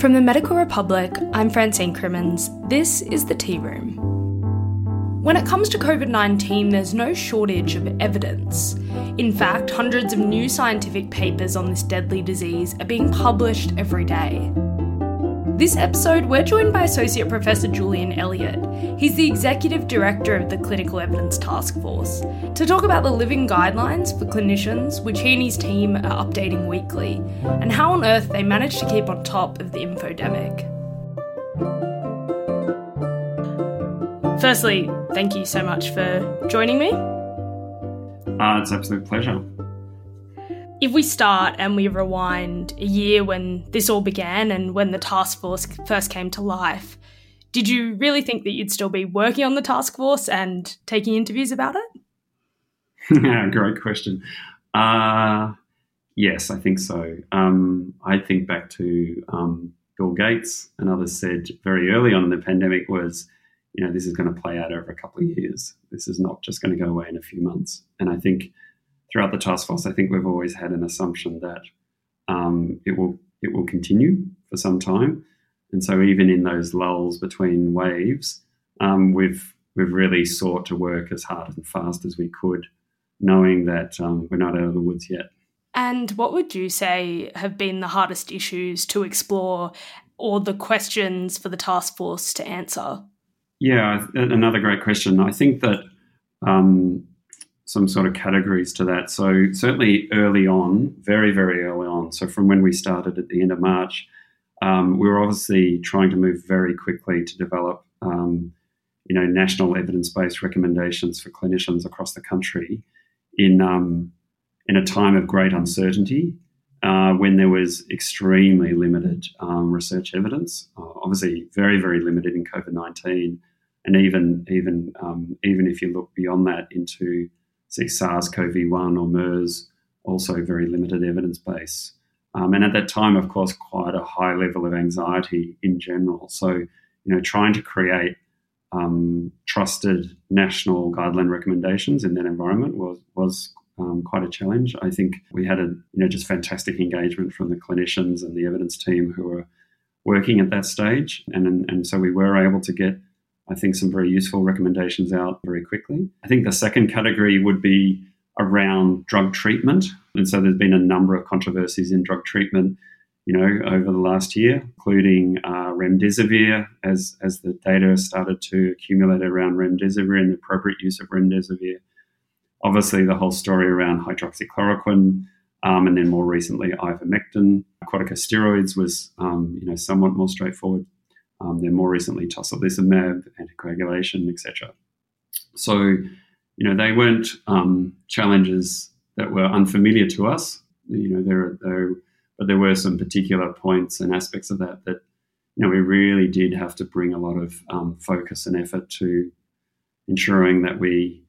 From the Medical Republic, I'm Francine Crimmins. This is the Tea Room. When it comes to COVID 19, there's no shortage of evidence. In fact, hundreds of new scientific papers on this deadly disease are being published every day. This episode, we're joined by Associate Professor Julian Elliott. He's the Executive Director of the Clinical Evidence Task Force, to talk about the living guidelines for clinicians, which he and his team are updating weekly, and how on earth they manage to keep on top of the infodemic. Firstly, thank you so much for joining me. Uh, it's an absolute pleasure if we start and we rewind a year when this all began and when the task force first came to life, did you really think that you'd still be working on the task force and taking interviews about it? Yeah, great question. Uh, yes, I think so. Um, I think back to um, Bill Gates and others said very early on in the pandemic was, you know, this is going to play out over a couple of years. This is not just going to go away in a few months. And I think throughout the task force, I think we've always had an assumption that um, it will it will continue for some time, and so even in those lulls between waves, um, we've we've really sought to work as hard and fast as we could, knowing that um, we're not out of the woods yet. And what would you say have been the hardest issues to explore, or the questions for the task force to answer? Yeah, another great question. I think that um, some sort of categories to that. So certainly early on, very very early on. So from when we started at the end of March, um, we were obviously trying to move very quickly to develop, um, you know, national evidence-based recommendations for clinicians across the country in um, in a time of great uncertainty. Uh, when there was extremely limited um, research evidence, uh, obviously very, very limited in COVID nineteen, and even even um, even if you look beyond that into see SARS-CoV-1 or MERS, also very limited evidence base. Um, and at that time, of course, quite a high level of anxiety in general. So, you know, trying to create um, trusted national guideline recommendations in that environment was was um, quite a challenge. I think we had a you know just fantastic engagement from the clinicians and the evidence team who were working at that stage, and and so we were able to get I think, some very useful recommendations out very quickly. I think the second category would be around drug treatment. And so there's been a number of controversies in drug treatment, you know, over the last year, including uh, remdesivir, as, as the data started to accumulate around remdesivir and the appropriate use of remdesivir. Obviously, the whole story around hydroxychloroquine, um, and then more recently, ivermectin. Corticosteroids was, um, you know, somewhat more straightforward um, then more recently, tocilizumab, anticoagulation, etc. So, you know, they weren't um, challenges that were unfamiliar to us. You know, there, there, but there were some particular points and aspects of that that, you know, we really did have to bring a lot of um, focus and effort to ensuring that we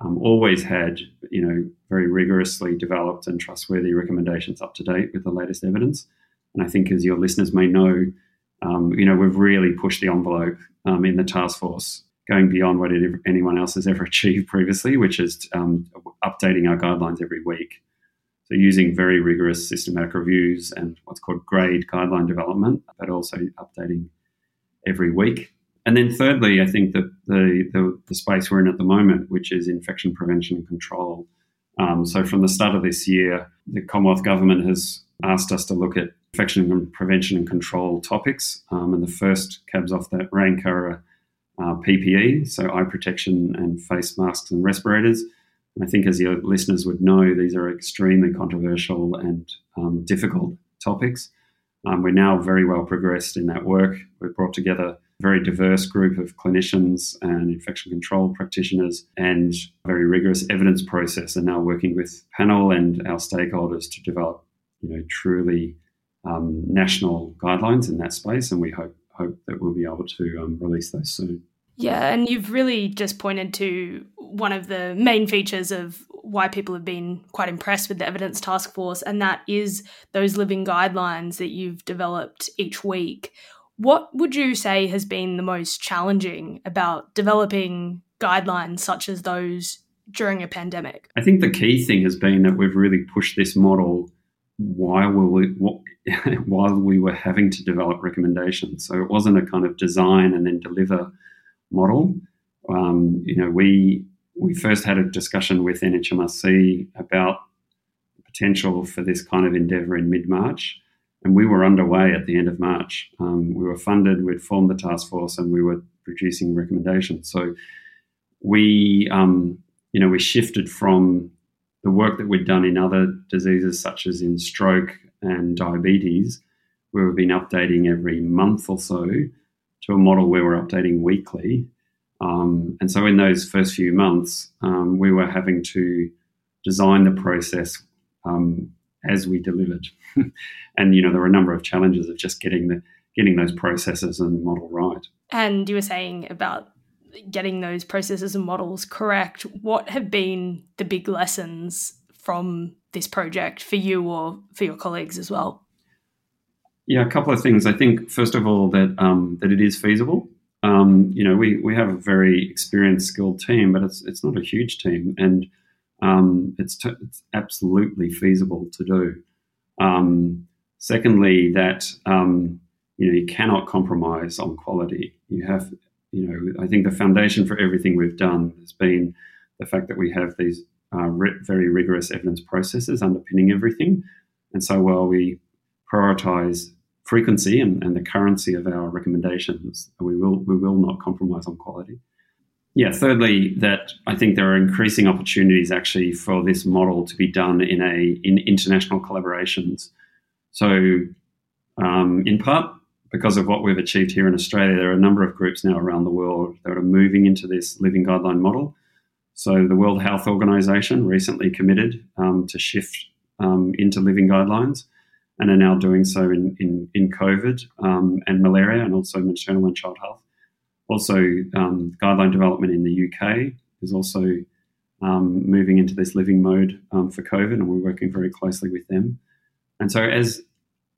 um, always had, you know, very rigorously developed and trustworthy recommendations up to date with the latest evidence. And I think, as your listeners may know, um, you know, we've really pushed the envelope um, in the task force, going beyond what anyone else has ever achieved previously, which is um, updating our guidelines every week. So, using very rigorous systematic reviews and what's called grade guideline development, but also updating every week. And then, thirdly, I think that the, the, the space we're in at the moment, which is infection prevention and control. Um, so, from the start of this year, the Commonwealth Government has asked us to look at infection and prevention and control topics. Um, and the first cabs off that rank are uh, PPE, so eye protection and face masks and respirators. And I think, as your listeners would know, these are extremely controversial and um, difficult topics. Um, we're now very well progressed in that work. We've brought together a very diverse group of clinicians and infection control practitioners and a very rigorous evidence process and now working with panel and our stakeholders to develop you know truly um, national guidelines in that space, and we hope hope that we'll be able to um, release those soon. Yeah, and you've really just pointed to one of the main features of why people have been quite impressed with the evidence task force, and that is those living guidelines that you've developed each week. What would you say has been the most challenging about developing guidelines such as those during a pandemic? I think the key thing has been that we've really pushed this model while we while we were having to develop recommendations. So it wasn't a kind of design and then deliver model. Um, you know, we we first had a discussion with NHMRC about the potential for this kind of endeavour in mid March, and we were underway at the end of March. Um, we were funded, we'd formed the task force, and we were producing recommendations. So we, um, you know, we shifted from the work that we'd done in other diseases such as in stroke and diabetes, where we've been updating every month or so, to a model where we're updating weekly. Um, and so in those first few months, um, we were having to design the process um, as we delivered. and you know there were a number of challenges of just getting the getting those processes and model right. And you were saying about getting those processes and models correct. What have been the big lessons from this project for you or for your colleagues as well? Yeah, a couple of things. I think first of all that um, that it is feasible. Um, you know, we, we have a very experienced, skilled team, but it's it's not a huge team, and um, it's t- it's absolutely feasible to do. Um, secondly, that um, you know you cannot compromise on quality. You have you know, I think the foundation for everything we've done has been the fact that we have these uh, very rigorous evidence processes underpinning everything. And so while we prioritize frequency and, and the currency of our recommendations, we will we will not compromise on quality. Yeah, thirdly, that I think there are increasing opportunities actually for this model to be done in a in international collaborations. So, um, in part because of what we've achieved here in Australia, there are a number of groups now around the world that are moving into this living guideline model. So, the World Health Organization recently committed um, to shift um, into living guidelines and are now doing so in, in, in COVID um, and malaria and also maternal and child health. Also, um, guideline development in the UK is also um, moving into this living mode um, for COVID, and we're working very closely with them. And so, as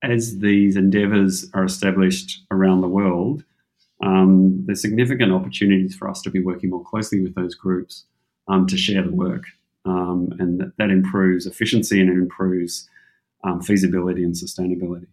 as these endeavours are established around the world, um, there's significant opportunities for us to be working more closely with those groups um, to share the work. Um, and that, that, improves efficiency and it improves um, feasibility and sustainability.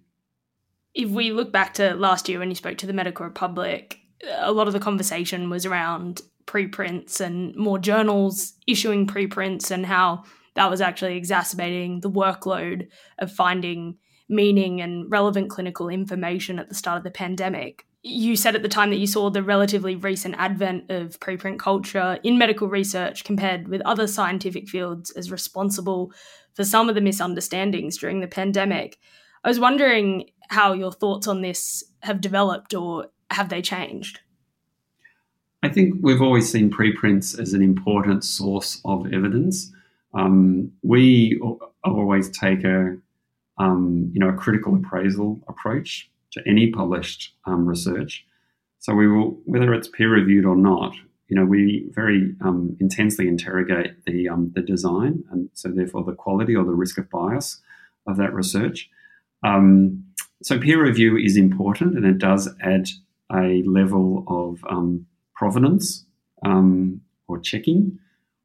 If we look back to last year when you spoke to the Medical Republic, a lot of the conversation was around preprints and more journals issuing preprints and how that was actually exacerbating the workload of finding meaning and relevant clinical information at the start of the pandemic. You said at the time that you saw the relatively recent advent of preprint culture in medical research compared with other scientific fields as responsible for some of the misunderstandings during the pandemic. I was wondering how your thoughts on this have developed or have they changed? I think we've always seen preprints as an important source of evidence. Um, we always take a um, you know, a critical appraisal approach to any published um, research. So we will, whether it's peer reviewed or not, you know, we very um, intensely interrogate the um, the design and so therefore the quality or the risk of bias of that research. Um, so peer review is important and it does add a level of um, provenance or checking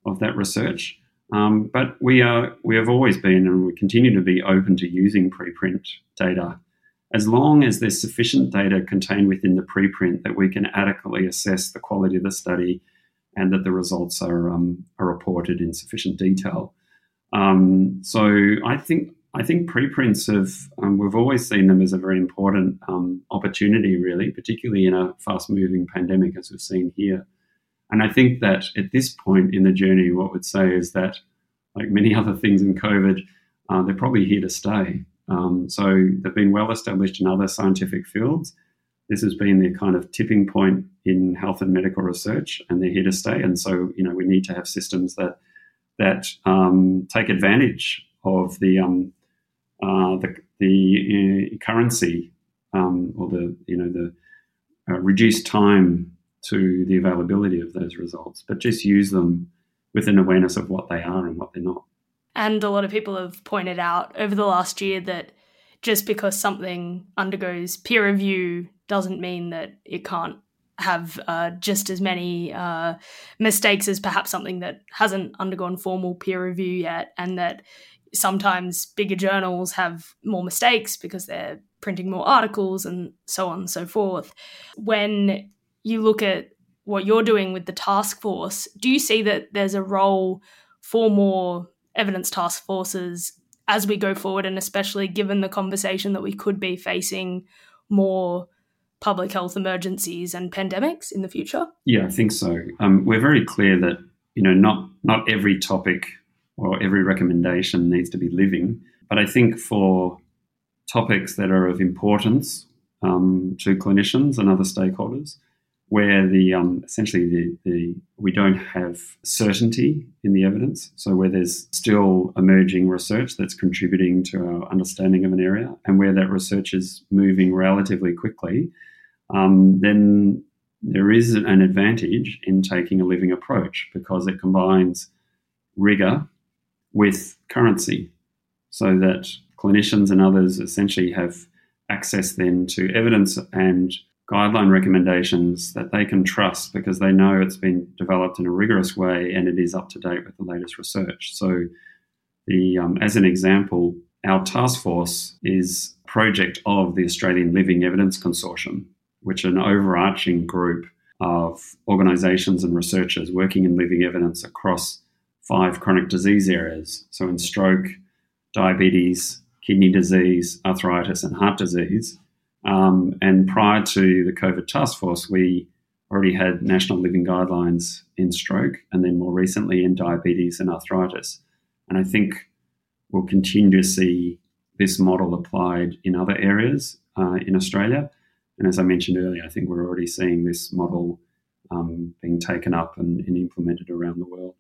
of that research. Um, but we are we have always been and we continue to be open to using preprint data as long as there's sufficient data contained within the preprint that we can adequately assess the quality of the study and that the results are um, are reported in sufficient detail. Um, so I think I think preprints have um, we've always seen them as a very important um, opportunity, really, particularly in a fast moving pandemic as we've seen here. And I think that at this point in the journey, what we'd say is that, like many other things in COVID, uh, they're probably here to stay. Um, so they've been well established in other scientific fields. This has been the kind of tipping point in health and medical research, and they're here to stay. And so, you know, we need to have systems that that um, take advantage of the um, uh, the, the uh, currency um, or the you know the uh, reduced time to the availability of those results, but just use them with an awareness of what they are and what they're not. And a lot of people have pointed out over the last year that just because something undergoes peer review doesn't mean that it can't have uh, just as many uh, mistakes as perhaps something that hasn't undergone formal peer review yet, and that sometimes bigger journals have more mistakes because they're printing more articles and so on and so forth. When you look at what you're doing with the task force, do you see that there's a role for more evidence task forces as we go forward, and especially given the conversation that we could be facing more public health emergencies and pandemics in the future? Yeah, I think so. Um, we're very clear that you know not not every topic or every recommendation needs to be living, but I think for topics that are of importance um, to clinicians and other stakeholders, where the um, essentially the, the we don't have certainty in the evidence, so where there's still emerging research that's contributing to our understanding of an area, and where that research is moving relatively quickly, um, then there is an advantage in taking a living approach because it combines rigor with currency, so that clinicians and others essentially have access then to evidence and guideline recommendations that they can trust because they know it's been developed in a rigorous way and it is up to date with the latest research. So, the um, as an example, our task force is project of the Australian Living Evidence Consortium, which is an overarching group of organisations and researchers working in living evidence across five chronic disease areas. So, in stroke, diabetes, kidney disease, arthritis, and heart disease um, and prior to the COVID task force, we already had national living guidelines in stroke and then more recently in diabetes and arthritis. And I think we'll continue to see this model applied in other areas uh, in Australia. And as I mentioned earlier, I think we're already seeing this model um, being taken up and, and implemented around the world.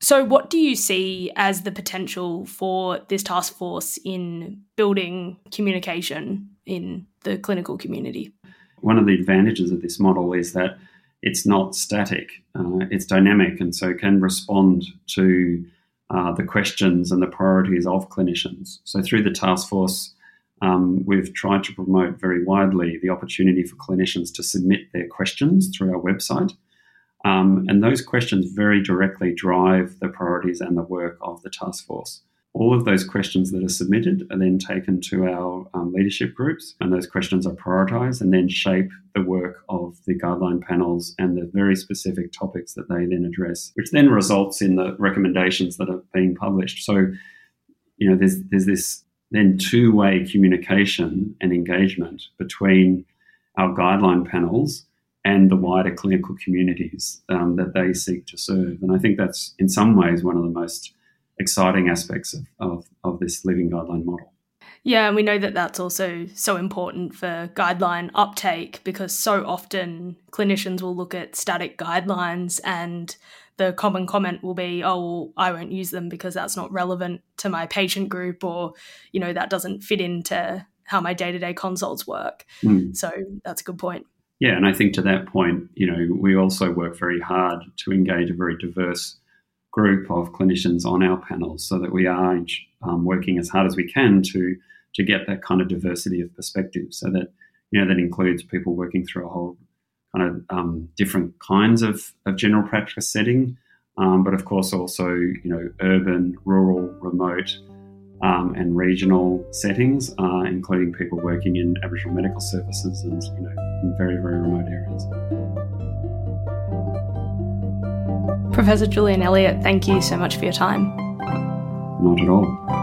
So, what do you see as the potential for this task force in building communication in the clinical community? One of the advantages of this model is that it's not static, uh, it's dynamic, and so can respond to uh, the questions and the priorities of clinicians. So, through the task force, um, we've tried to promote very widely the opportunity for clinicians to submit their questions through our website. Um, and those questions very directly drive the priorities and the work of the task force. All of those questions that are submitted are then taken to our um, leadership groups, and those questions are prioritized and then shape the work of the guideline panels and the very specific topics that they then address, which then results in the recommendations that are being published. So, you know, there's there's this then two-way communication and engagement between our guideline panels and the wider clinical communities um, that they seek to serve. And I think that's in some ways one of the most exciting aspects of, of, of this living guideline model. Yeah, and we know that that's also so important for guideline uptake because so often clinicians will look at static guidelines and the common comment will be, oh, well, I won't use them because that's not relevant to my patient group or, you know, that doesn't fit into how my day to day consults work. Mm. So that's a good point. Yeah, and I think to that point, you know, we also work very hard to engage a very diverse group of clinicians on our panels so that we are um, working as hard as we can to to get that kind of diversity of perspective so that you know that includes people working through a whole kind of um, different kinds of, of general practice setting um, but of course also you know urban rural remote um, and regional settings, uh, including people working in Aboriginal medical services and you know in very very remote areas. Professor Julian Elliott, thank you so much for your time. Not at all.